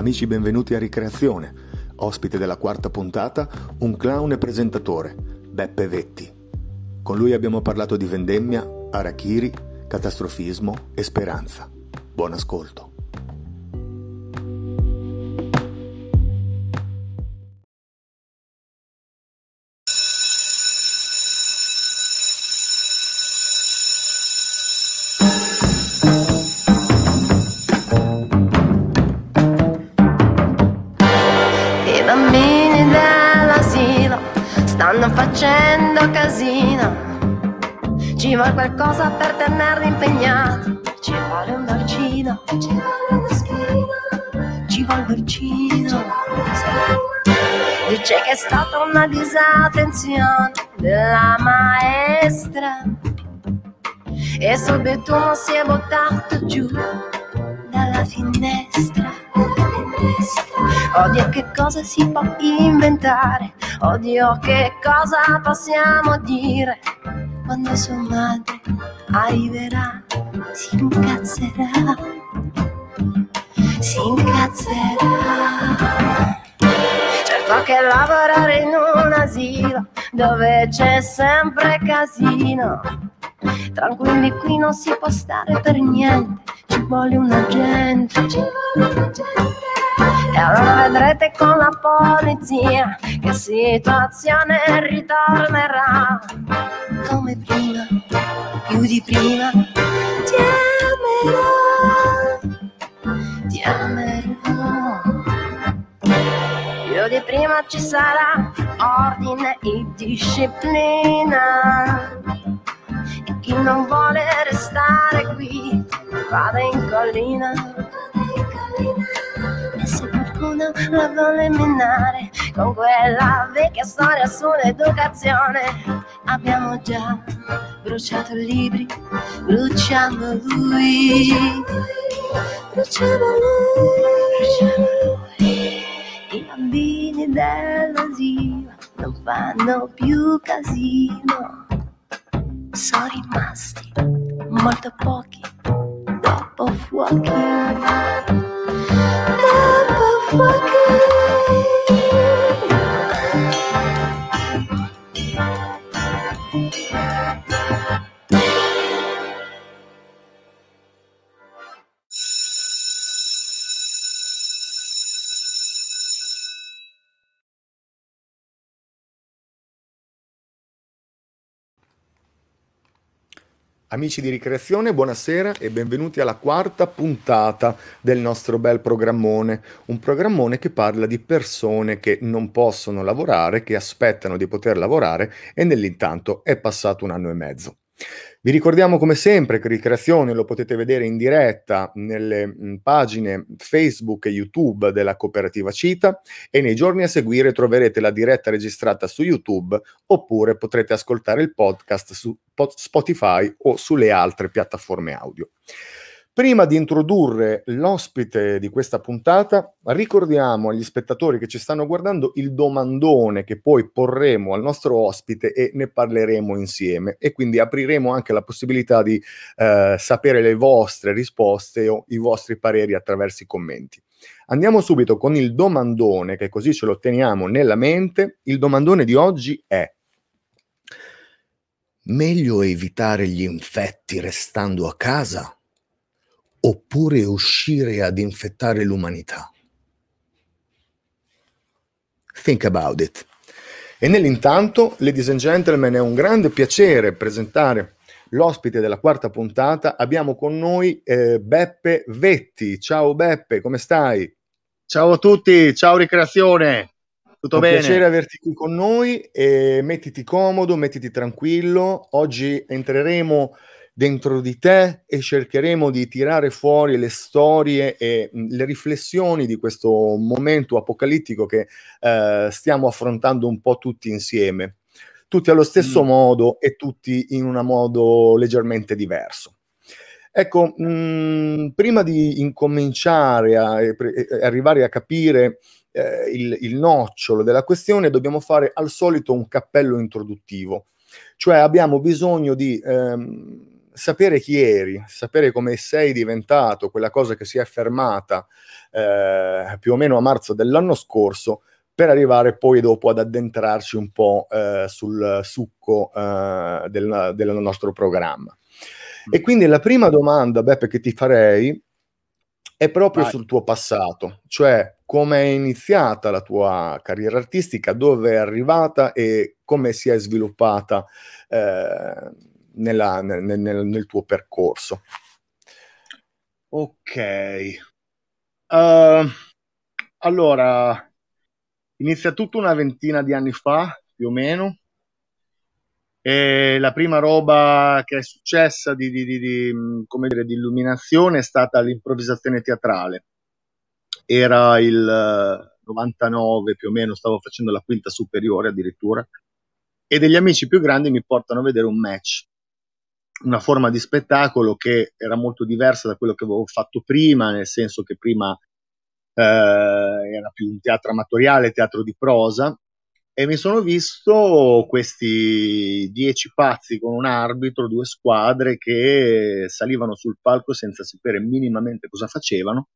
Amici benvenuti a Ricreazione, ospite della quarta puntata, un clown e presentatore, Beppe Vetti. Con lui abbiamo parlato di vendemmia, arachiri, catastrofismo e speranza. Buon ascolto. E subito uno si è buttato giù dalla finestra. Odio che cosa si può inventare, odio che cosa possiamo dire. Quando sua madre arriverà, si incazzerà, si incazzerà. Certo che lavorare in un asilo dove c'è sempre casino. Tranquilli qui non si può stare per niente, ci vuole un agente, ci vuole un agente. E allora vedrete con la polizia che situazione ritornerà come prima, più di prima. Ti amerò, ti amerò. Più di prima ci sarà ordine e disciplina. E chi non vuole restare qui vada in collina. E se qualcuno la vuole minare con quella vecchia storia sull'educazione, abbiamo già bruciato libri, bruciamo lui. Bruciamo lui. I bambini dell'asilo non fanno più casino. Sono rimasti molto pochi dopo fuochi. Amici di Ricreazione, buonasera e benvenuti alla quarta puntata del nostro bel programmone. Un programmone che parla di persone che non possono lavorare, che aspettano di poter lavorare e nell'intanto è passato un anno e mezzo. Vi ricordiamo come sempre che Ricreazione lo potete vedere in diretta nelle pagine Facebook e YouTube della cooperativa Cita e nei giorni a seguire troverete la diretta registrata su YouTube oppure potrete ascoltare il podcast su po- Spotify o sulle altre piattaforme audio. Prima di introdurre l'ospite di questa puntata, ricordiamo agli spettatori che ci stanno guardando il domandone che poi porremo al nostro ospite e ne parleremo insieme e quindi apriremo anche la possibilità di eh, sapere le vostre risposte o i vostri pareri attraverso i commenti. Andiamo subito con il domandone, che così ce lo teniamo nella mente. Il domandone di oggi è meglio evitare gli infetti restando a casa oppure uscire ad infettare l'umanità? Think about it. E nell'intanto, ladies and gentlemen, è un grande piacere presentare l'ospite della quarta puntata. Abbiamo con noi eh, Beppe Vetti. Ciao Beppe, come stai? Ciao a tutti, ciao Ricreazione. Tutto Un bene? piacere averti qui con noi mettiti comodo, mettiti tranquillo. Oggi entreremo dentro di te e cercheremo di tirare fuori le storie e mh, le riflessioni di questo momento apocalittico che eh, stiamo affrontando un po' tutti insieme, tutti allo stesso Mm. modo e tutti in un modo leggermente diverso. Ecco, mh, prima di incominciare a, e arrivare a capire eh, il, il nocciolo della questione, dobbiamo fare al solito un cappello introduttivo, cioè abbiamo bisogno di ehm, sapere chi eri, sapere come sei diventato, quella cosa che si è fermata eh, più o meno a marzo dell'anno scorso, per arrivare poi dopo ad addentrarci un po' eh, sul succo eh, del, del, nostro programma. E quindi la prima domanda, Beppe, che ti farei è proprio Vai. sul tuo passato, cioè come è iniziata la tua carriera artistica, dove è arrivata e come si è sviluppata eh, nella, nel, nel, nel, tuo percorso. Ok. Uh, allora, Inizia tutto una ventina di anni fa, più o meno. E la prima roba che è successa di, di, di, di, dire, di illuminazione è stata l'improvvisazione teatrale. Era il 99 più o meno, stavo facendo la quinta superiore addirittura, e degli amici più grandi mi portano a vedere un match, una forma di spettacolo che era molto diversa da quello che avevo fatto prima, nel senso che prima eh, era più un teatro amatoriale, teatro di prosa, e mi sono visto questi dieci pazzi con un arbitro, due squadre che salivano sul palco senza sapere minimamente cosa facevano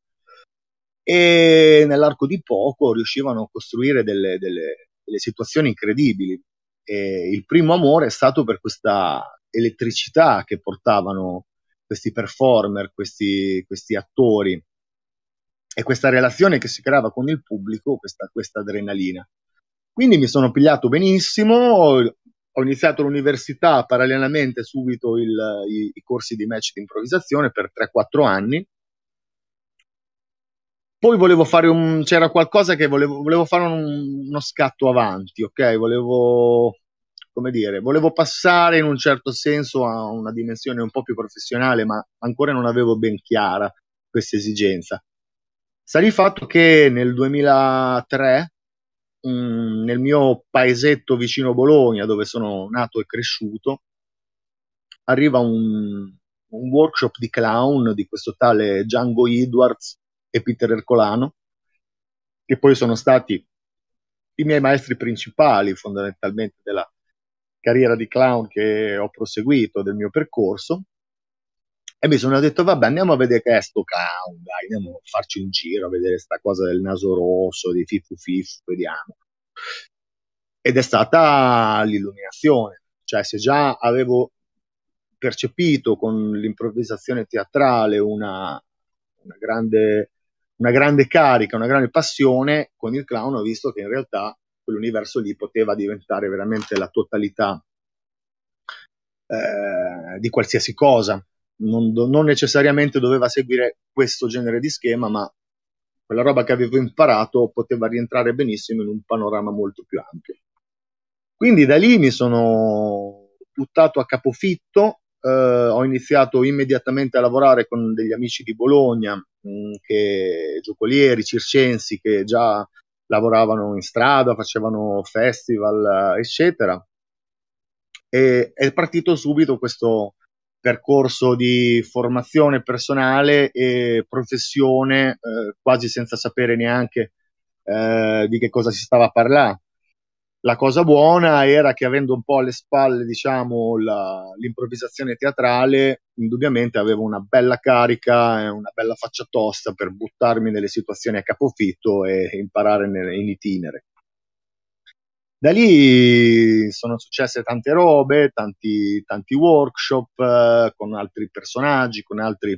e nell'arco di poco riuscivano a costruire delle, delle, delle situazioni incredibili. E il primo amore è stato per questa elettricità che portavano questi performer, questi, questi attori e questa relazione che si creava con il pubblico, questa, questa adrenalina. Quindi mi sono pigliato benissimo, ho iniziato l'università parallelamente subito il, i, i, corsi di match di improvvisazione per 3-4 anni. Poi volevo fare un, c'era qualcosa che volevo, volevo fare un, uno scatto avanti, ok? Volevo, come dire, volevo passare in un certo senso a una dimensione un po' più professionale, ma ancora non avevo ben chiara questa esigenza. Sta di fatto che nel 2003, mh, mm, nel mio paesetto vicino Bologna, dove sono nato e cresciuto, arriva un, un workshop di clown di questo tale Django Edwards e Peter Ercolano, che poi sono stati i miei maestri principali fondamentalmente della carriera di clown che ho proseguito del mio percorso e mi sono detto, vabbè, andiamo a vedere che è sto clown, dai, andiamo a farci un giro, a vedere sta cosa del naso rosso, di fifu fifu, vediamo. Ed è stata l'illuminazione, cioè se già avevo percepito con l'improvvisazione teatrale una, una, grande, una grande carica, una grande passione, con il clown ho visto che in realtà quell'universo lì poteva diventare veramente la totalità eh, di qualsiasi cosa non, non necessariamente doveva seguire questo genere di schema, ma quella roba che avevo imparato poteva rientrare benissimo in un panorama molto più ampio. Quindi da lì mi sono buttato a capofitto, eh, ho iniziato immediatamente a lavorare con degli amici di Bologna, mh, mm, che, giocolieri, circensi, che già lavoravano in strada, facevano festival, eccetera. E è partito subito questo, percorso di formazione personale e professione eh, quasi senza sapere neanche eh, di che cosa si stava a parlare. La cosa buona era che avendo un po' alle spalle, diciamo, la, l'improvvisazione teatrale, indubbiamente avevo una bella carica e una bella faccia tosta per buttarmi nelle situazioni a capofitto e imparare in itinere. Da lì sono successe tante robe, tanti, tanti workshop eh, con altri personaggi, con altri,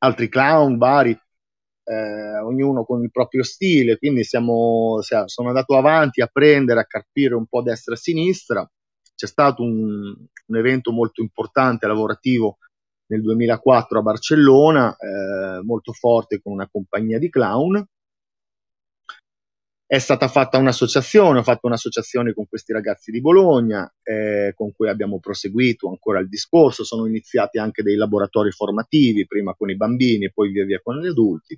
altri clown vari, eh, ognuno con il proprio stile, quindi siamo, sono andato avanti a prendere, a capire un po' destra e sinistra. C'è stato un, un evento molto importante lavorativo nel 2004 a Barcellona, eh, molto forte con una compagnia di clown è stata fatta un'associazione, ho fatto un'associazione con questi ragazzi di Bologna, eh, con cui abbiamo proseguito ancora il discorso, sono iniziati anche dei laboratori formativi, prima con i bambini e poi via via con gli adulti.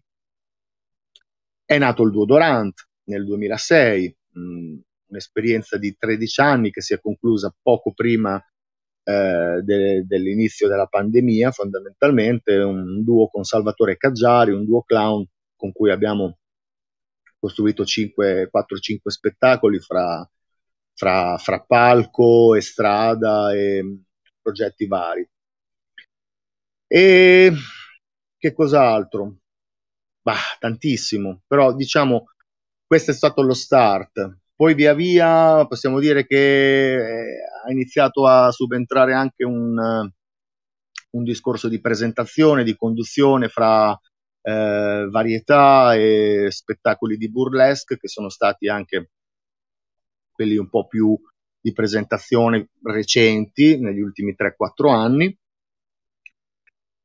È nato il Duodorant nel 2006, mh, un'esperienza di 13 anni che si è conclusa poco prima eh, de- dell'inizio della pandemia, fondamentalmente un duo con Salvatore Caggiari, un duo clown con cui abbiamo costruito 4-5 spettacoli fra, fra, fra, palco e strada e progetti vari. E che cos'altro? Bah, tantissimo, però diciamo questo è stato lo start. Poi via via possiamo dire che eh, ha iniziato a subentrare anche un, un discorso di presentazione, di conduzione fra eh, varietà e spettacoli di burlesque che sono stati anche quelli un po' più di presentazione recenti negli ultimi 3-4 anni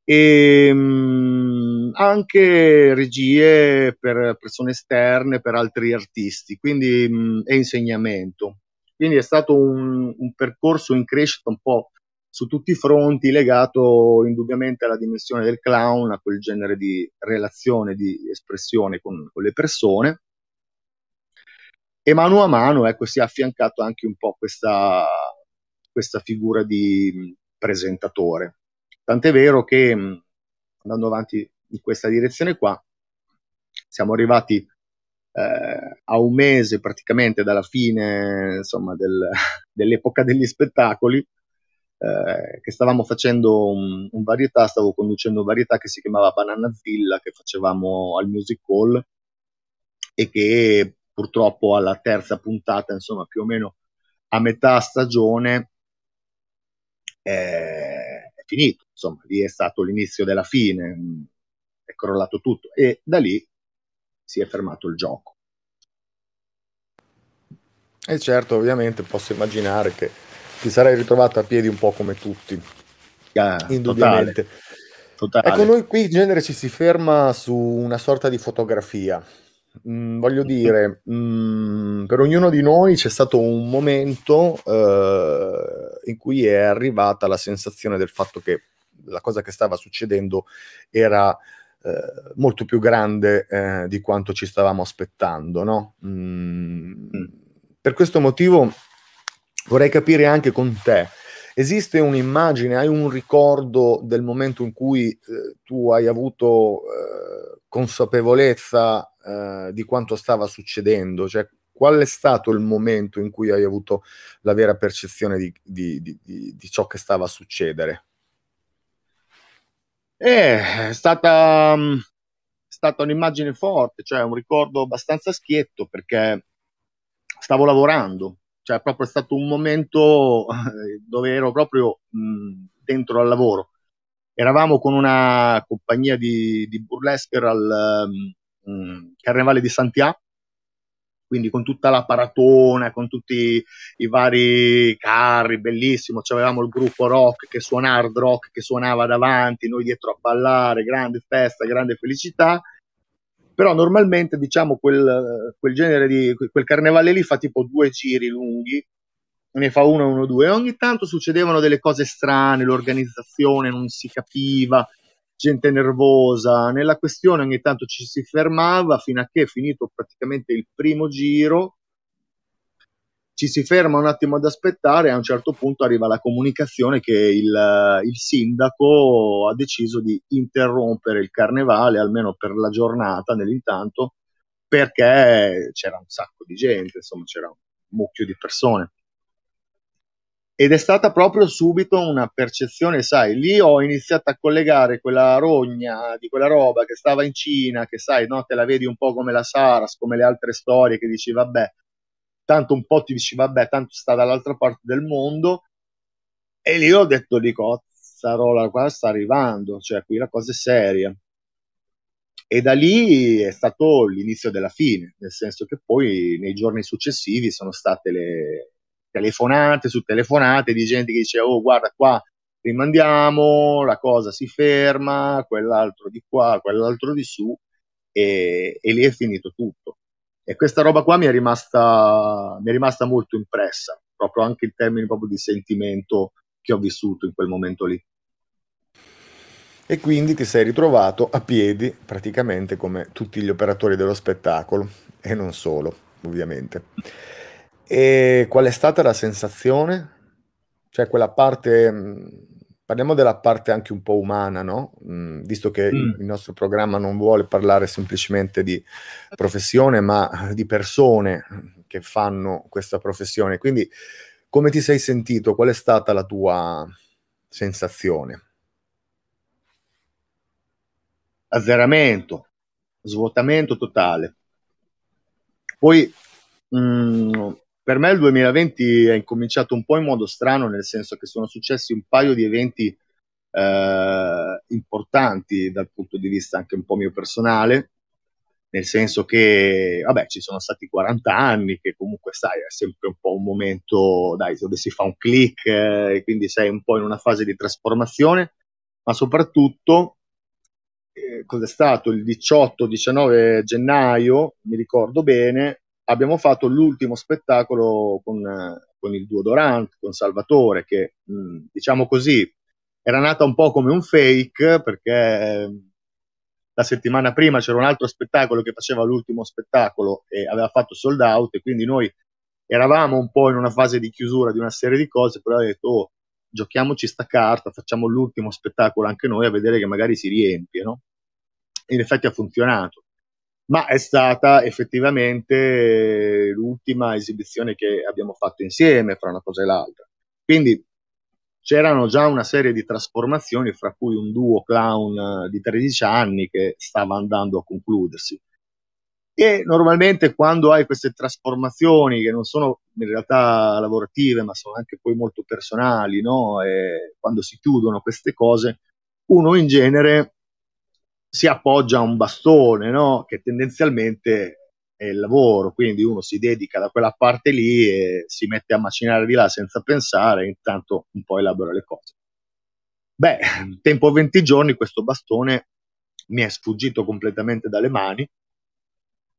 e mh, mm, anche regie per persone esterne, per altri artisti, quindi mh, mm, e insegnamento. Quindi è stato un, un, percorso in crescita un po' su tutti i fronti, legato indubbiamente alla dimensione del clown, a quel genere di relazione, di espressione con, con le persone. E mano a mano ecco, si è affiancato anche un po' questa, questa figura di mm, presentatore Tant'è vero che andando avanti in questa direzione qua, siamo arrivati eh, a un mese praticamente dalla fine insomma, del, dell'epoca degli spettacoli, eh, che stavamo facendo un, un, varietà, stavo conducendo un varietà che si chiamava Banana Villa, che facevamo al Music Hall e che purtroppo alla terza puntata, insomma più o meno a metà stagione, eh, finito, insomma, lì è stato l'inizio della fine, è crollato tutto e da lì si è fermato il gioco. E certo, ovviamente posso immaginare che ti sarai ritrovato a piedi un po' come tutti, ah, indubbiamente. Totale. Totale. Ecco, noi qui in genere ci si ferma su una sorta di fotografia, Mm, voglio dire, mm, per ognuno di noi c'è stato un momento eh, in cui è arrivata la sensazione del fatto che la cosa che stava succedendo era eh, molto più grande eh, di quanto ci stavamo aspettando, no? Mm, mm. per questo motivo vorrei capire anche con te. Esiste un'immagine, hai un ricordo del momento in cui eh, tu hai avuto eh, consapevolezza eh, di quanto stava succedendo? Cioè, qual è stato il momento in cui hai avuto la vera percezione di, di, di, di ciò che stava a succedere? Eh, è stata, mm, stata un'immagine forte, cioè un ricordo abbastanza schietto perché stavo lavorando, cioè proprio è stato un momento eh, dove ero proprio mh, mm, dentro al lavoro. Eravamo con una compagnia di, di burlesque al, mh, mm, Carnevale di Santiago, quindi con tutta la paratona, con tutti i vari carri, bellissimo, avevamo il gruppo rock che suonava, hard rock che suonava davanti, noi dietro a ballare, grande festa, grande felicità, però normalmente diciamo quel, quel genere di quel carnevale lì fa tipo due giri lunghi ne fa uno, uno, due. E ogni tanto succedevano delle cose strane, l'organizzazione non si capiva, gente nervosa. Nella questione ogni tanto ci si fermava fino a che finito praticamente il primo giro ci si ferma un attimo ad aspettare e a un certo punto arriva la comunicazione che il, il, sindaco ha deciso di interrompere il carnevale, almeno per la giornata nell'intanto, perché c'era un sacco di gente, insomma c'era un mucchio di persone ed è stata proprio subito una percezione, sai, lì ho iniziato a collegare quella rogna di quella roba che stava in Cina, che sai, no, te la vedi un po' come la Saras, come le altre storie che dici, vabbè, tanto un po' ti dici, vabbè, tanto sta dall'altra parte del mondo, e lì ho detto, dico, rola qua sta arrivando, cioè qui la cosa è seria. E da lì è stato l'inizio della fine, nel senso che poi nei giorni successivi sono state le, telefonate su telefonate di gente che dice oh guarda qua rimandiamo, la cosa si ferma, quell'altro di qua, quell'altro di su e, e lì è finito tutto. E questa roba qua mi è rimasta, mi è rimasta molto impressa, proprio anche in termini proprio di sentimento che ho vissuto in quel momento lì. E quindi ti sei ritrovato a piedi praticamente come tutti gli operatori dello spettacolo e non solo, ovviamente. E qual è stata la sensazione? Cioè quella parte, mhmm, parliamo della parte anche un po' umana, no, mhmm, visto che il il nostro programma non vuole parlare semplicemente di professione, ma di persone, che fanno questa professione. Quindi come ti sei sentito? Qual è stata la tua sensazione? azzeramento, svuotamento totale. Poi mh, mm, per me il 2020 è incominciato un po' in modo strano, nel senso che sono successi un paio di eventi eh, importanti dal punto di vista anche un po' mio personale, nel senso che, vabbè, ci sono stati 40 anni, che comunque, sai, è sempre un po' un momento, dai, dove si fa un click, eh, quindi sei un po' in una fase di trasformazione, ma soprattutto, eh, cos'è stato, il 18-19 gennaio, mi ricordo bene, abbiamo fatto l'ultimo spettacolo con, con il duo Dorant, con Salvatore, che, mh, diciamo così, era nata un po' come un fake, perché la settimana prima c'era un altro spettacolo che faceva l'ultimo spettacolo e aveva fatto sold out e quindi noi eravamo un po' in una fase di chiusura di una serie di cose, però ho detto oh, giochiamoci sta carta, facciamo l'ultimo spettacolo anche noi a vedere che magari si riempie, no? In effetti ha funzionato, ma è stata effettivamente l'ultima esibizione che abbiamo fatto insieme fra una cosa e l'altra. Quindi c'erano già una serie di trasformazioni, fra cui un duo clown eh, di 13 anni che stava andando a concludersi. E normalmente quando hai queste trasformazioni che non sono in realtà lavorative, ma sono anche poi molto personali, no? quando si chiudono queste cose, uno in genere si appoggia a un bastone, no? Che tendenzialmente è il lavoro, quindi uno si dedica da quella parte lì e si mette a macinare di là senza pensare, intanto un po' elabora le cose. Beh, tempo 20 giorni questo bastone mi è sfuggito completamente dalle mani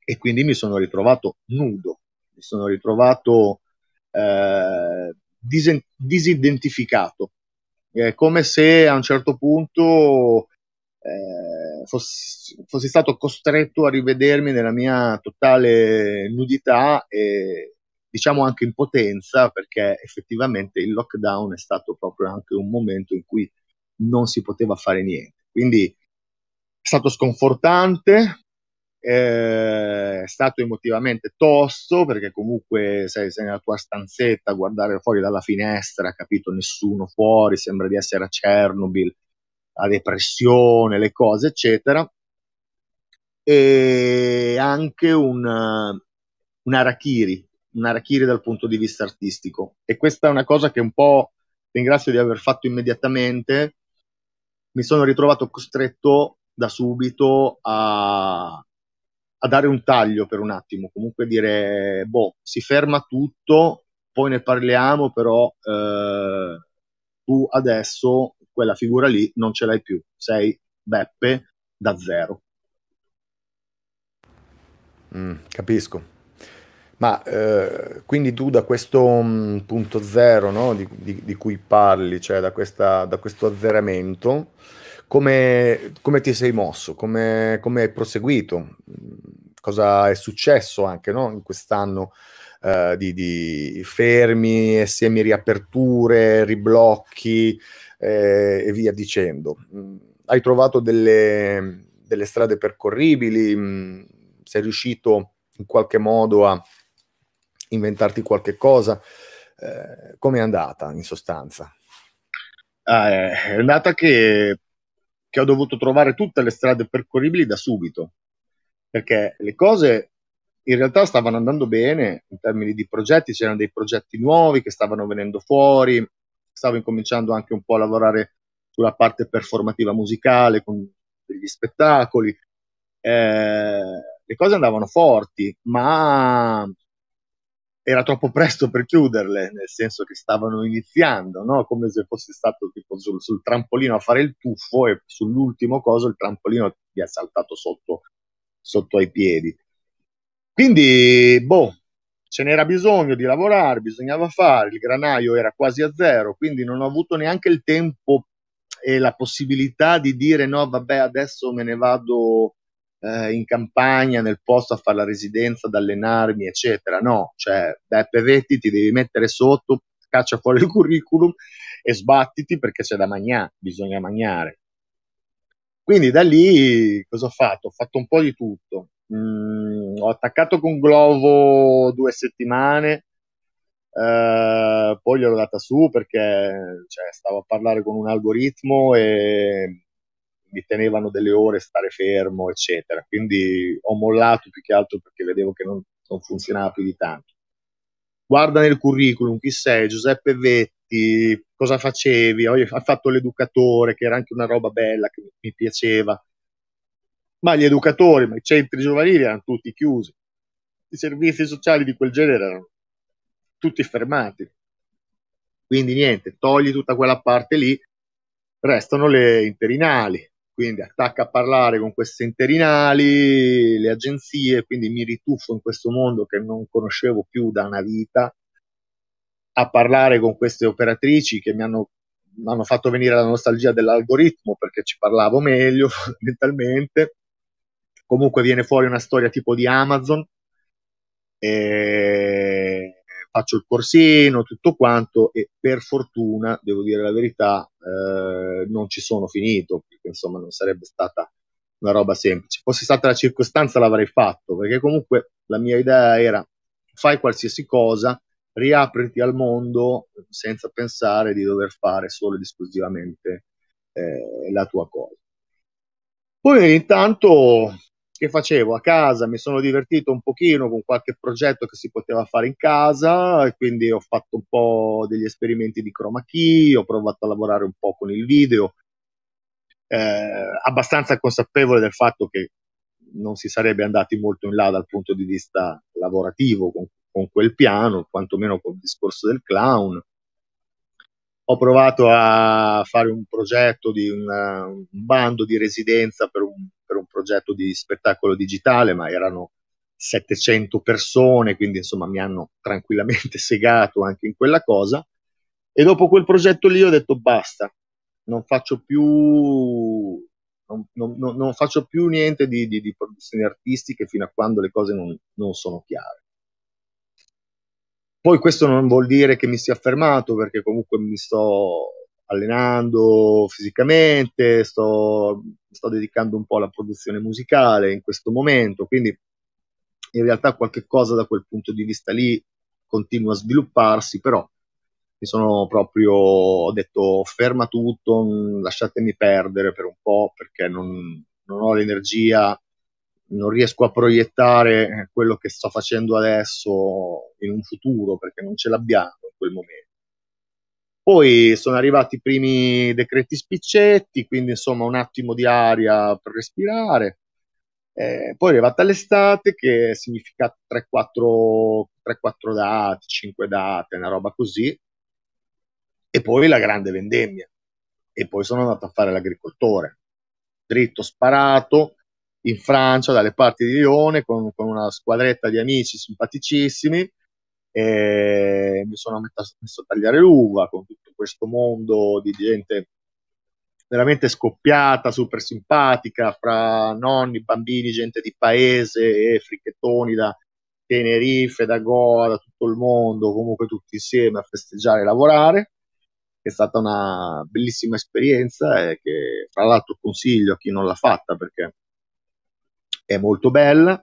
e quindi mi sono ritrovato nudo, mi sono ritrovato eh, dis- disidentificato. È come se a un certo punto eh, fossi, fossi, stato costretto a rivedermi nella mia totale nudità e diciamo anche impotenza perché effettivamente il lockdown è stato proprio anche un momento in cui non si poteva fare niente. Quindi è stato sconfortante, è stato emotivamente tosto perché comunque sei, sei, nella tua stanzetta a guardare fuori dalla finestra, capito? Nessuno fuori, sembra di essere a Chernobyl la depressione, le cose, eccetera, e anche un, un arachiri, un arachiri dal punto di vista artistico. E questa è una cosa che un po' ringrazio di aver fatto immediatamente. Mi sono ritrovato costretto da subito a, a dare un taglio per un attimo, comunque dire, boh, si ferma tutto, poi ne parliamo, però eh, tu adesso quella figura lì non ce l'hai più, sei Beppe da zero. Mm, capisco. Ma eh, quindi tu da questo um, punto zero no, di, di, di, cui parli, cioè da, questa, da questo azzeramento, come, come, ti sei mosso? Come, come, hai proseguito? Cosa è successo anche no, in quest'anno eh, di, di fermi semi riaperture, riblocchi? Eh, e via dicendo. Mm, hai trovato delle, delle strade percorribili, mm, sei riuscito in qualche modo a inventarti qualche cosa. Eh, Come è andata in sostanza? Ah, è andata che, che ho dovuto trovare tutte le strade percorribili da subito, perché le cose in realtà stavano andando bene in termini di progetti, c'erano dei progetti nuovi che stavano venendo fuori, stavo incominciando anche un po' a lavorare sulla parte performativa musicale, con degli spettacoli. Eh, le cose andavano forti, ma era troppo presto per chiuderle, nel senso che stavano iniziando, no? come se fosse stato tipo sul, sul, trampolino a fare il tuffo e sull'ultimo coso il trampolino ti è saltato sotto, sotto ai piedi. Quindi, boh, ce n'era bisogno di lavorare, bisognava fare, il granaio era quasi a zero, quindi non ho avuto neanche il tempo e la possibilità di dire no, vabbè, adesso me ne vado eh, in campagna, nel posto a fare la residenza, ad allenarmi, eccetera. No, cioè, Beppe Vetti ti devi mettere sotto, caccia fuori il curriculum e sbattiti perché c'è da mangiare, bisogna mangiare. Quindi da lì cosa ho fatto? Ho fatto un po' di tutto. Mm, ho attaccato con Glovo due settimane, eh, poi gliel'ho data su perché cioè, stavo a parlare con un algoritmo e mi tenevano delle ore stare fermo, eccetera. Quindi ho mollato più che altro perché vedevo che non, non funzionava più di tanto. Guarda nel curriculum chi sei, Giuseppe Vetti, cosa facevi? Hai fatto l'educatore, che era anche una roba bella che mi piaceva. Ma gli educatori, ma i centri giovanili erano tutti chiusi. I servizi sociali di quel genere erano tutti fermati. Quindi niente, togli tutta quella parte lì, restano le interinali, quindi attacca a parlare con queste interinali, le agenzie, quindi mi rituffo in questo mondo che non conoscevo più da una vita, a parlare con queste operatrici che mi hanno, mi hanno fatto venire la nostalgia dell'algoritmo perché ci parlavo meglio mentalmente. Comunque viene fuori una storia tipo di Amazon. E faccio il corsino, tutto quanto e per fortuna, devo dire la verità, eh, non ci sono finito, perché insomma non sarebbe stata una roba semplice. Fosse stata la circostanza l'avrei fatto, perché comunque la mia idea era fai qualsiasi cosa, riapriti al mondo senza pensare di dover fare solo ed esclusivamente eh, la tua cosa. Poi intanto che facevo a casa, mi sono divertito un pochino con qualche progetto che si poteva fare in casa e quindi ho fatto un po' degli esperimenti di chroma key, ho provato a lavorare un po' con il video, eh, abbastanza consapevole del fatto che non si sarebbe andati molto in là dal punto di vista lavorativo con, con quel piano, quantomeno con il discorso del clown. Ho provato a fare un progetto di una, un bando di residenza per un, per un, progetto di spettacolo digitale, ma erano 700 persone, quindi insomma mi hanno tranquillamente segato anche in quella cosa. E dopo quel progetto lì ho detto basta, non faccio più, non, non, non faccio più niente di, di, di, produzioni artistiche fino a quando le cose non, non sono chiare. Poi questo non vuol dire che mi sia fermato perché comunque mi sto allenando fisicamente, sto, sto dedicando un po' alla produzione musicale in questo momento, quindi in realtà qualche cosa da quel punto di vista lì continua a svilupparsi, però mi sono proprio ho detto ferma tutto, lasciatemi perdere per un po' perché non, non ho l'energia non riesco a proiettare quello che sto facendo adesso in un futuro perché non ce l'abbiamo in quel momento. Poi sono arrivati i primi decreti spiccetti, quindi insomma un attimo di aria per respirare. Eh, poi è arrivata l'estate che significa 3-4, 3-4 date, 5 date, una roba così. E poi la grande vendemmia. E poi sono andato a fare l'agricoltore. Dritto sparato, in Francia, dalle parti di Lione, con, con una squadretta di amici simpaticissimi. E mi sono messo a tagliare l'uva con tutto questo mondo di gente veramente scoppiata, super simpatica, fra nonni, bambini, gente di paese e fricchettoni da Tenerife, da Goa, da tutto il mondo, comunque tutti insieme a festeggiare e lavorare. È stata una bellissima esperienza e che fra l'altro consiglio a chi non l'ha fatta perché è molto bella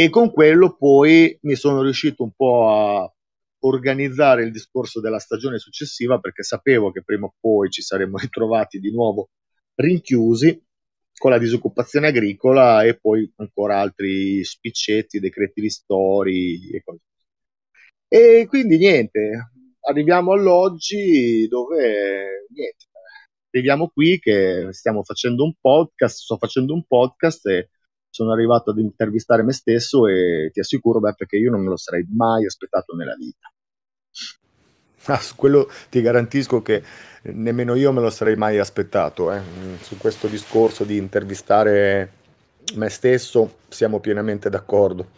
e con quello poi mi sono riuscito un po' a organizzare il discorso della stagione successiva perché sapevo che prima o poi ci saremmo ritrovati di nuovo rinchiusi con la disoccupazione agricola e poi ancora altri spiccetti, decreti ristori e così. E quindi niente, arriviamo all'oggi dove niente, arriviamo qui che stiamo facendo un podcast, sto facendo un podcast e sono arrivato ad intervistare me stesso e ti assicuro, Beppe, che io non me lo sarei mai aspettato nella vita. Ah, su quello ti garantisco che nemmeno io me lo sarei mai aspettato. Eh. Su questo discorso di intervistare me stesso siamo pienamente d'accordo.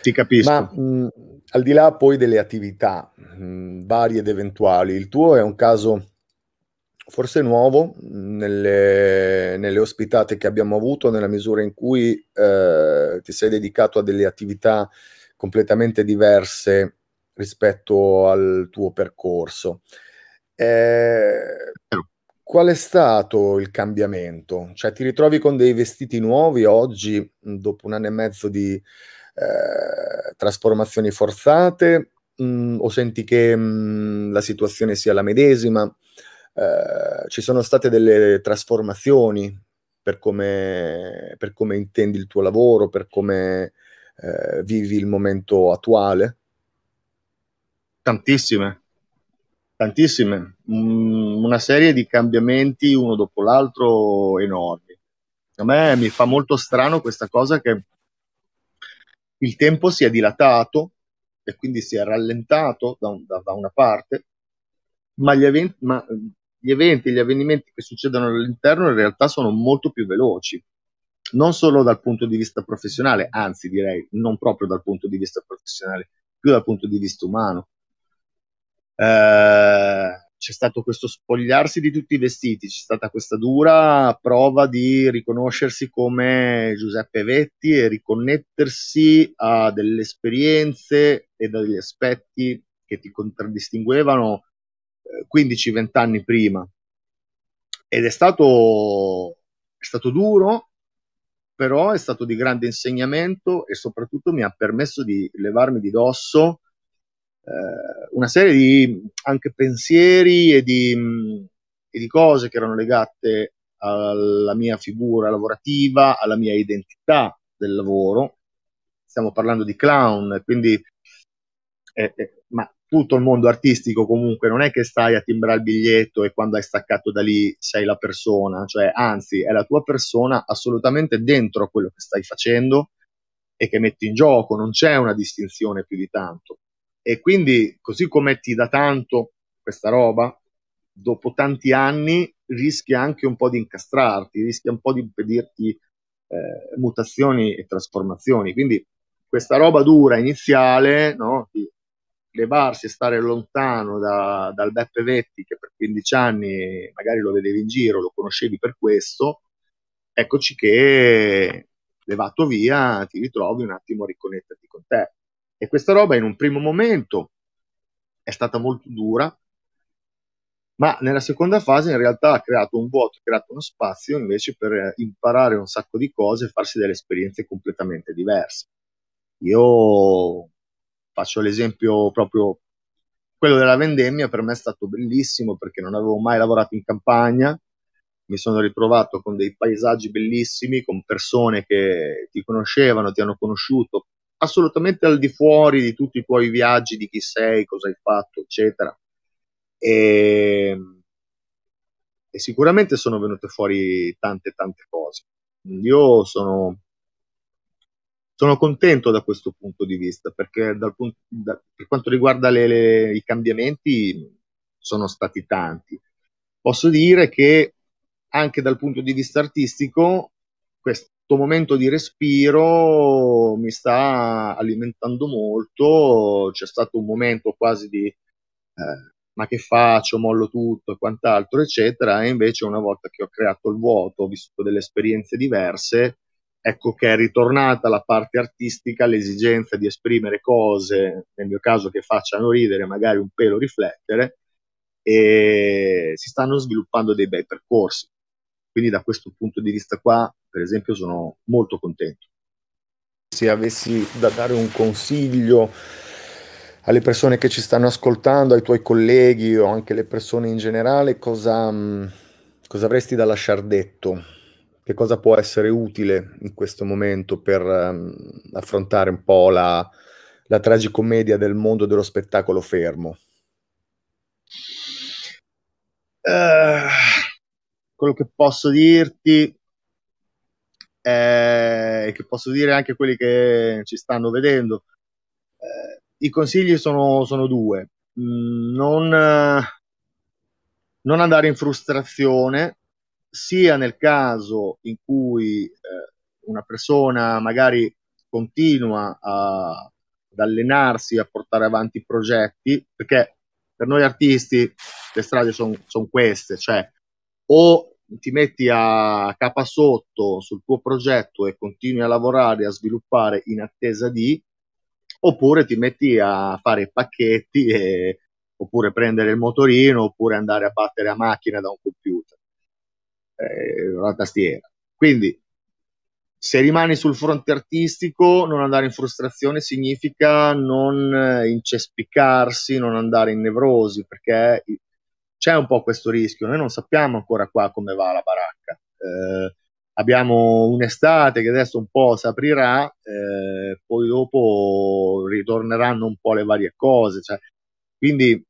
Ti capisco. Ma mh, al di là poi delle attività mh, varie ed eventuali, il tuo è un caso forse nuovo nelle, nelle, ospitate che abbiamo avuto, nella misura in cui eh, ti sei dedicato a delle attività completamente diverse rispetto al tuo percorso. Eh, qual è stato il cambiamento? Cioè ti ritrovi con dei vestiti nuovi oggi, dopo un anno e mezzo di eh, trasformazioni forzate, mh, o senti che mh, la situazione sia la medesima? Eh, ci sono state delle trasformazioni per come, per come intendi il tuo lavoro, per come eh, vivi il momento attuale? Tantissime, tantissime, mm, una serie di cambiamenti uno dopo l'altro enormi. A me mi fa molto strano questa cosa che il tempo si è dilatato e quindi si è rallentato da, un, da, da una parte, ma gli, eventi, ma gli eventi, gli avvenimenti che succedono all'interno in realtà sono molto più veloci, non solo dal punto di vista professionale, anzi direi non proprio dal punto di vista professionale, più dal punto di vista umano. Eh, c'è stato questo spogliarsi di tutti i vestiti, c'è stata questa dura prova di riconoscersi come Giuseppe Vetti e riconnettersi a delle esperienze e degli aspetti che ti contraddistinguevano 15-20 eh, anni prima. Ed è stato, è stato duro, però è stato di grande insegnamento e soprattutto mi ha permesso di levarmi di dosso eh, una serie di anche pensieri e di, e di cose che erano legate alla mia figura lavorativa, alla mia identità del lavoro. Stiamo parlando di clown, quindi eh, eh, ma tutto il mondo artistico comunque non è che stai a timbrare il biglietto e quando hai staccato da lì sei la persona, cioè anzi è la tua persona assolutamente dentro a quello che stai facendo e che metti in gioco, non c'è una distinzione più di tanto. E quindi, così come ti dà tanto questa roba, dopo tanti anni rischi anche un po' di incastrarti, rischi un po' di impedirti eh, mutazioni e trasformazioni. Quindi questa roba dura iniziale, no? Levarsi e stare lontano da, dal Beppe Vetti, che per 15 anni magari lo vedevi in giro, lo conoscevi per questo, eccoci che levato via ti ritrovi un attimo a riconnetterti con te. E questa roba in un primo momento è stata molto dura, ma nella seconda fase in realtà ha creato un vuoto, ha creato uno spazio invece per imparare un sacco di cose e farsi delle esperienze completamente diverse. Io faccio l'esempio proprio quello della vendemmia per me è stato bellissimo perché non avevo mai lavorato in campagna, mi sono ritrovato con dei paesaggi bellissimi, con persone che ti conoscevano, ti hanno conosciuto, assolutamente al di fuori di tutti i tuoi viaggi, di chi sei, cosa hai fatto, eccetera. E, e sicuramente sono venute fuori tante, tante cose. Io sono, sono contento da questo punto di vista, perché punto, da, per quanto riguarda le, le, i cambiamenti sono stati tanti. Posso dire che anche dal punto di vista artistico questo momento di respiro mi sta alimentando molto, c'è stato un momento quasi di eh, ma che faccio, mollo tutto e quant'altro, eccetera, e invece una volta che ho creato il vuoto, ho vissuto delle esperienze diverse, ecco che è ritornata la parte artistica, l'esigenza di esprimere cose, nel mio caso che facciano ridere, magari un pelo riflettere, e si stanno sviluppando dei bei percorsi. Quindi da questo punto di vista qua, per esempio, sono molto contento. Se avessi da dare un consiglio alle persone che ci stanno ascoltando, ai tuoi colleghi o anche alle persone in generale, cosa, mm, cosa avresti da lasciare detto? Che cosa può essere utile in questo momento per um, affrontare un po' la, la tragicommedia del mondo dello spettacolo fermo? Uh, quello che posso dirti e che posso dire anche a quelli che ci stanno vedendo. Eh, I consigli sono, sono due. Mm, non, non, andare in frustrazione, sia nel caso in cui eh, una persona magari continua a, ad allenarsi, a portare avanti progetti, perché per noi artisti le strade sono son queste, cioè o ti metti a capa sotto sul tuo progetto e continui a lavorare, a sviluppare in attesa di, oppure ti metti a fare pacchetti e, oppure prendere il motorino oppure andare a battere a macchina da un computer, eh, una tastiera. Quindi se rimani sul fronte artistico, non andare in frustrazione significa non incespicarsi, non andare in nevrosi, perché c'è un po' questo rischio, noi non sappiamo ancora qua come va la baracca. Eh, abbiamo un'estate che adesso un po' si aprirà, eh, poi dopo ritorneranno un po' le varie cose, cioè, quindi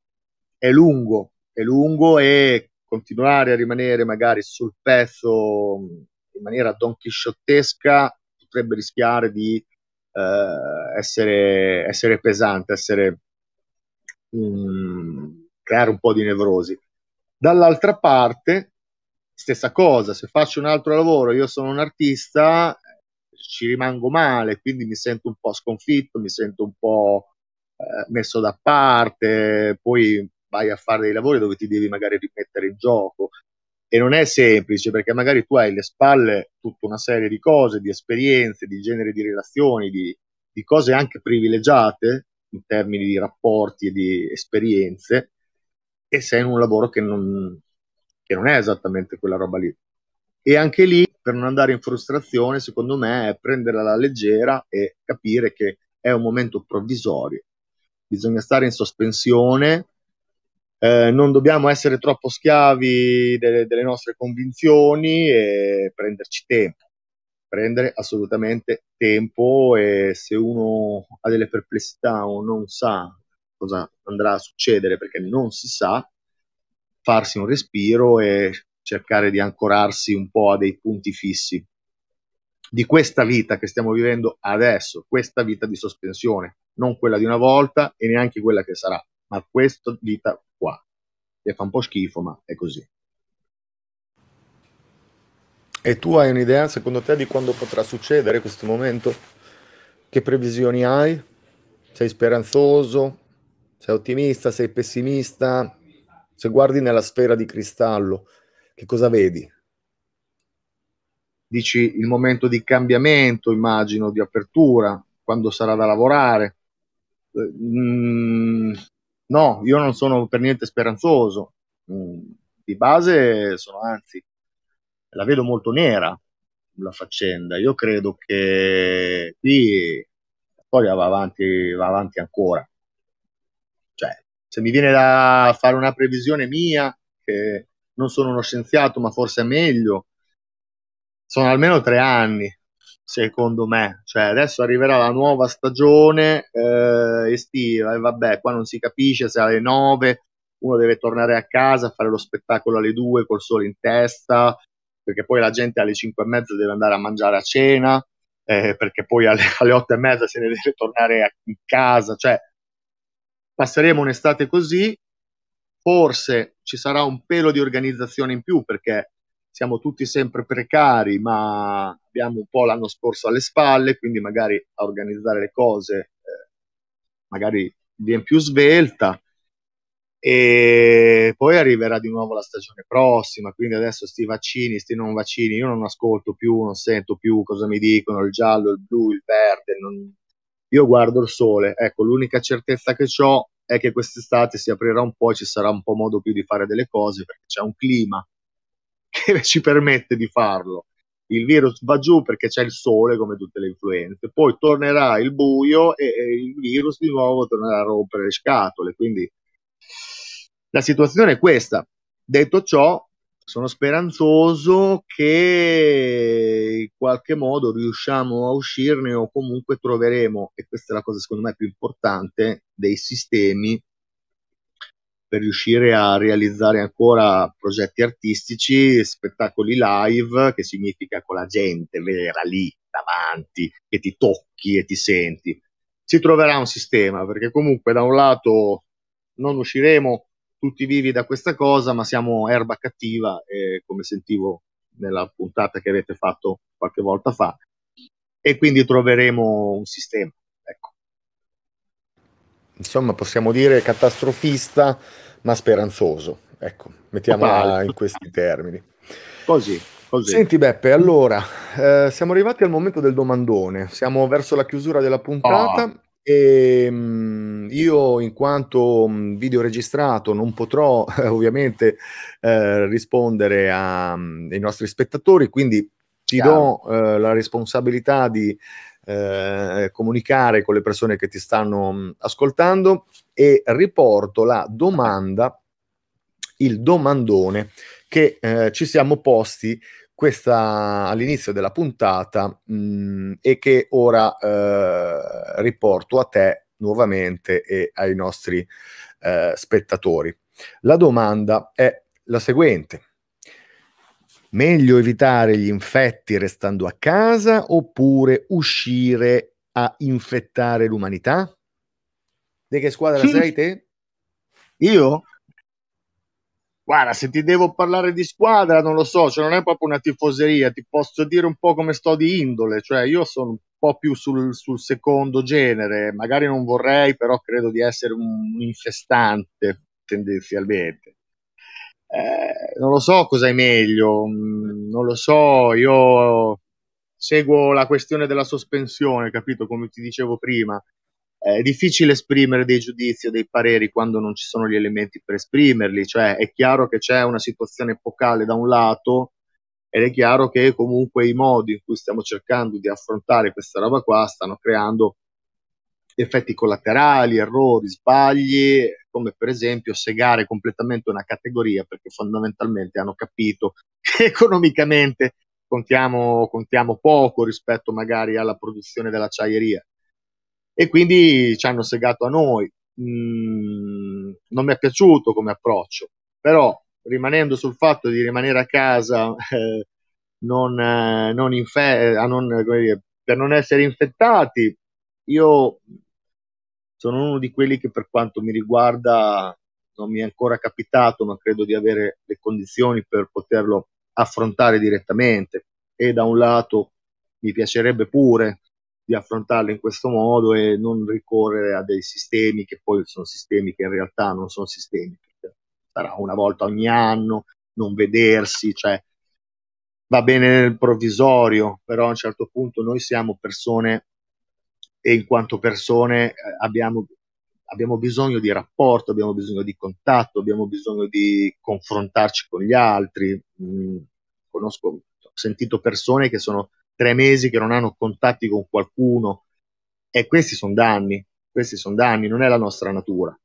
è lungo, è lungo e continuare a rimanere magari sul pezzo in maniera donchisciottesca potrebbe rischiare di eh, essere, essere, pesante, essere, um, creare un po' di nevrosi. Dall'altra parte, stessa cosa, se faccio un altro lavoro, io sono un artista, ci rimango male, quindi mi sento un po' sconfitto, mi sento un po' eh, messo da parte, poi vai a fare dei lavori dove ti devi magari rimettere in gioco e non è semplice perché magari tu hai alle spalle tutta una serie di cose, di esperienze, di generi di relazioni, di, di cose anche privilegiate in termini di rapporti e di esperienze e sei in un lavoro che non, che non è esattamente quella roba lì. E anche lì, per non andare in frustrazione, secondo me è prenderla alla leggera e capire che è un momento provvisorio. Bisogna stare in sospensione, eh, non dobbiamo essere troppo schiavi delle, delle, nostre convinzioni e prenderci tempo, prendere assolutamente tempo e se uno ha delle perplessità o non sa cosa andrà a succedere perché non si sa, farsi un respiro e cercare di ancorarsi un po' a dei punti fissi di questa vita che stiamo vivendo adesso, questa vita di sospensione, non quella di una volta e neanche quella che sarà, ma questa vita. Che fa un po' schifo, ma è così. E tu hai un'idea, secondo te, di quando potrà succedere questo momento? Che previsioni hai? Sei speranzoso? Sei ottimista? Sei pessimista? Se guardi nella sfera di cristallo, che cosa vedi? Dici il momento di cambiamento, immagino, di apertura, quando sarà da lavorare. Mm, No, io non sono per niente speranzoso. Mm, di base sono anzi, la vedo molto nera la faccenda. Io credo che qui la storia va avanti, va avanti ancora. Cioè, se mi viene da fare una previsione mia, che non sono uno scienziato, ma forse è meglio, sono almeno tre anni secondo me. Cioè, adesso arriverà la nuova stagione eh, estiva e vabbè, qua non si capisce se alle 9 uno deve tornare a casa a fare lo spettacolo alle 2 col sole in testa, perché poi la gente alle 5 e mezza deve andare a mangiare a cena, eh, perché poi alle, alle 8 e mezza se ne deve tornare a, in casa. Cioè, passeremo un'estate così, forse ci sarà un pelo di organizzazione in più, perché siamo tutti sempre precari, ma abbiamo un po' l'anno scorso alle spalle, quindi magari a organizzare le cose eh, magari viene più svelta. E poi arriverà di nuovo la stagione prossima, quindi adesso sti vaccini, sti non vaccini, io non ascolto più, non sento più cosa mi dicono, il giallo, il blu, il verde, non... io guardo il sole. Ecco, l'unica certezza che ho è che quest'estate si aprirà un po' e ci sarà un po' modo più di fare delle cose perché c'è un clima che ci permette di farlo. Il virus va giù perché c'è il sole, come tutte le influenze, poi tornerà il buio e, e il virus di nuovo tornerà a rompere le scatole. Quindi la situazione è questa. Detto ciò, sono speranzoso che in qualche modo riusciamo a uscirne o comunque troveremo, e questa è la cosa secondo me più importante, dei sistemi per riuscire a realizzare ancora progetti artistici, spettacoli live, che significa con la gente vera lì davanti, che ti tocchi e ti senti. Si troverà un sistema, perché comunque da un lato non usciremo tutti vivi da questa cosa, ma siamo erba cattiva, eh, come sentivo nella puntata che avete fatto qualche volta fa, e quindi troveremo un sistema. Insomma, possiamo dire catastrofista, ma speranzoso. Ecco, mettiamola in questi termini. Così, così. Senti Beppe, allora, eh, siamo arrivati al momento del domandone, siamo verso la chiusura della puntata oh. e mh, mm, io in quanto mh, mm, video registrato non potrò eh, ovviamente eh, rispondere a, mm, ai nostri spettatori, quindi ti Chiaro. do eh, la responsabilità di eh, comunicare con le persone che ti stanno mh, ascoltando e riporto la domanda il domandone che eh, ci siamo posti questa all'inizio della puntata mh, mm, e che ora eh, riporto a te nuovamente e ai nostri eh, spettatori. La domanda è la seguente. Meglio evitare gli infetti restando a casa oppure uscire a infettare l'umanità? Di che squadra sì. sei te? Io? Guarda, se ti devo parlare di squadra, non lo so, cioè non è proprio una tifoseria, ti posso dire un po' come sto di indole, cioè io sono un po' più sul, sul secondo genere, magari non vorrei, però credo di essere un infestante tendenzialmente. Eh, non lo so cosa è meglio, mm, non lo so, io seguo la questione della sospensione, capito? Come ti dicevo prima, è difficile esprimere dei giudizi o dei pareri quando non ci sono gli elementi per esprimerli, cioè è chiaro che c'è una situazione epocale da un lato ed è chiaro che comunque i modi in cui stiamo cercando di affrontare questa roba qua stanno creando effetti collaterali, errori, sbagli, come per esempio segare completamente una categoria perché fondamentalmente hanno capito che economicamente contiamo, contiamo poco rispetto magari alla produzione dell'acciaieria e quindi ci hanno segato a noi. Mm, non mi è piaciuto come approccio, però rimanendo sul fatto di rimanere a casa eh, non, eh, non infe- non, dire, per non essere infettati, io sono uno di quelli che per quanto mi riguarda non mi è ancora capitato, ma credo di avere le condizioni per poterlo affrontare direttamente. E da un lato mi piacerebbe pure di affrontarle in questo modo e non ricorrere a dei sistemi che poi sono sistemi che in realtà non sono sistemi, sarà una volta ogni anno, non vedersi, cioè va bene nel provvisorio, però a un certo punto noi siamo persone e in quanto persone eh, abbiamo, abbiamo bisogno di rapporto, abbiamo bisogno di contatto, abbiamo bisogno di confrontarci con gli altri. Mm, conosco, ho sentito persone che sono tre mesi che non hanno contatti con qualcuno e questi sono danni, questi sono danni, non è la nostra natura.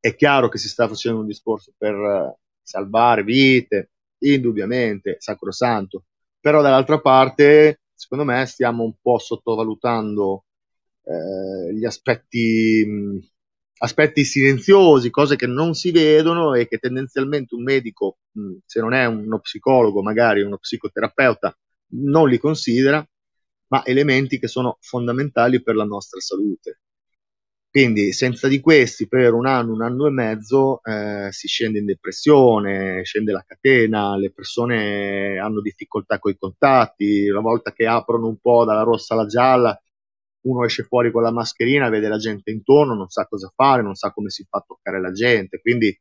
È chiaro che si sta facendo un discorso per uh, salvare vite, indubbiamente, sacrosanto, però dall'altra parte, secondo me, stiamo un po' sottovalutando eh, gli aspetti, mh, aspetti silenziosi, cose che non si vedono e che tendenzialmente un medico, mh, se non è uno psicologo, magari uno psicoterapeuta, non li considera, ma elementi che sono fondamentali per la nostra salute. Quindi senza di questi per un anno, un anno e mezzo eh, si scende in depressione, scende la catena, le persone hanno difficoltà con i contatti, una volta che aprono un po' dalla rossa alla gialla, uno esce fuori con la mascherina, vede la gente intorno, non sa cosa fare, non sa come si fa a toccare la gente. Quindi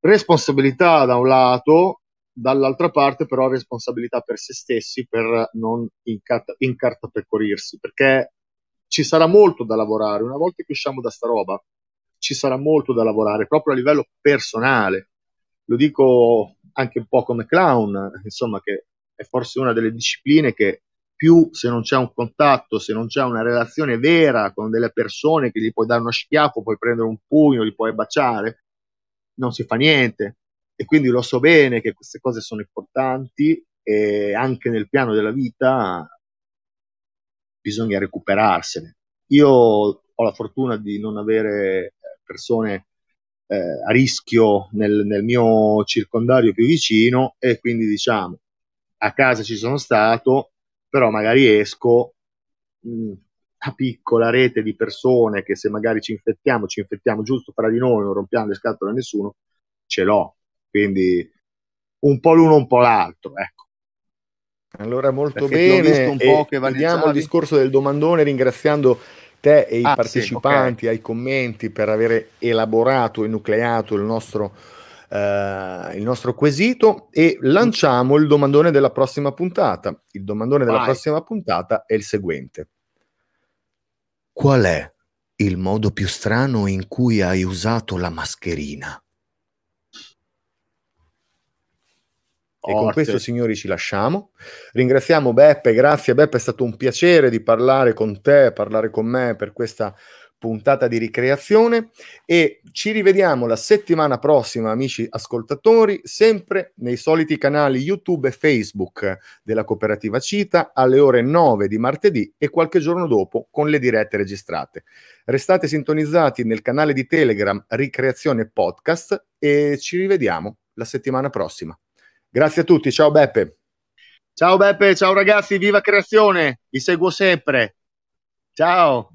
responsabilità da un lato, dall'altra parte però responsabilità per se stessi per non incarta- incartapecorirsi, perché ci sarà molto da lavorare, una volta che usciamo da sta roba ci sarà molto da lavorare proprio a livello personale, lo dico anche un po' come clown, insomma che è forse una delle discipline che più se non c'è un contatto, se non c'è una relazione vera con delle persone che gli puoi dare uno schiaffo, puoi prendere un pugno, li puoi baciare, non si fa niente e quindi lo so bene che queste cose sono importanti e anche nel piano della vita bisogna recuperarsene. Io ho la fortuna di non avere eh, persone eh, a rischio nel, nel mio circondario più vicino e quindi diciamo a casa ci sono stato, però magari esco mh, mm, a piccola rete di persone che se magari ci infettiamo, ci infettiamo giusto fra di noi, non rompiamo le scatole a nessuno, ce l'ho quindi un po' l'uno, un po' l'altro. Ecco. Allora, molto Perché bene. Un po che vediamo il discorso del domandone ringraziando te e i ah, partecipanti sì, okay. ai commenti per aver elaborato e nucleato il nostro, uh, il nostro quesito e lanciamo il domandone della prossima puntata. Il domandone Vai. della prossima puntata è il seguente. Qual è il modo più strano in cui hai usato la mascherina? E con questo, signori, ci lasciamo. Ringraziamo Beppe, grazie Beppe, è stato un piacere di parlare con te, parlare con me per questa puntata di ricreazione e ci rivediamo la settimana prossima, amici ascoltatori, sempre nei soliti canali YouTube e Facebook della cooperativa Cita alle ore 9 di martedì e qualche giorno dopo con le dirette registrate. Restate sintonizzati nel canale di Telegram Ricreazione Podcast e ci rivediamo la settimana prossima. Grazie a tutti, ciao Beppe. Ciao Beppe, ciao ragazzi, viva creazione, vi seguo sempre. Ciao.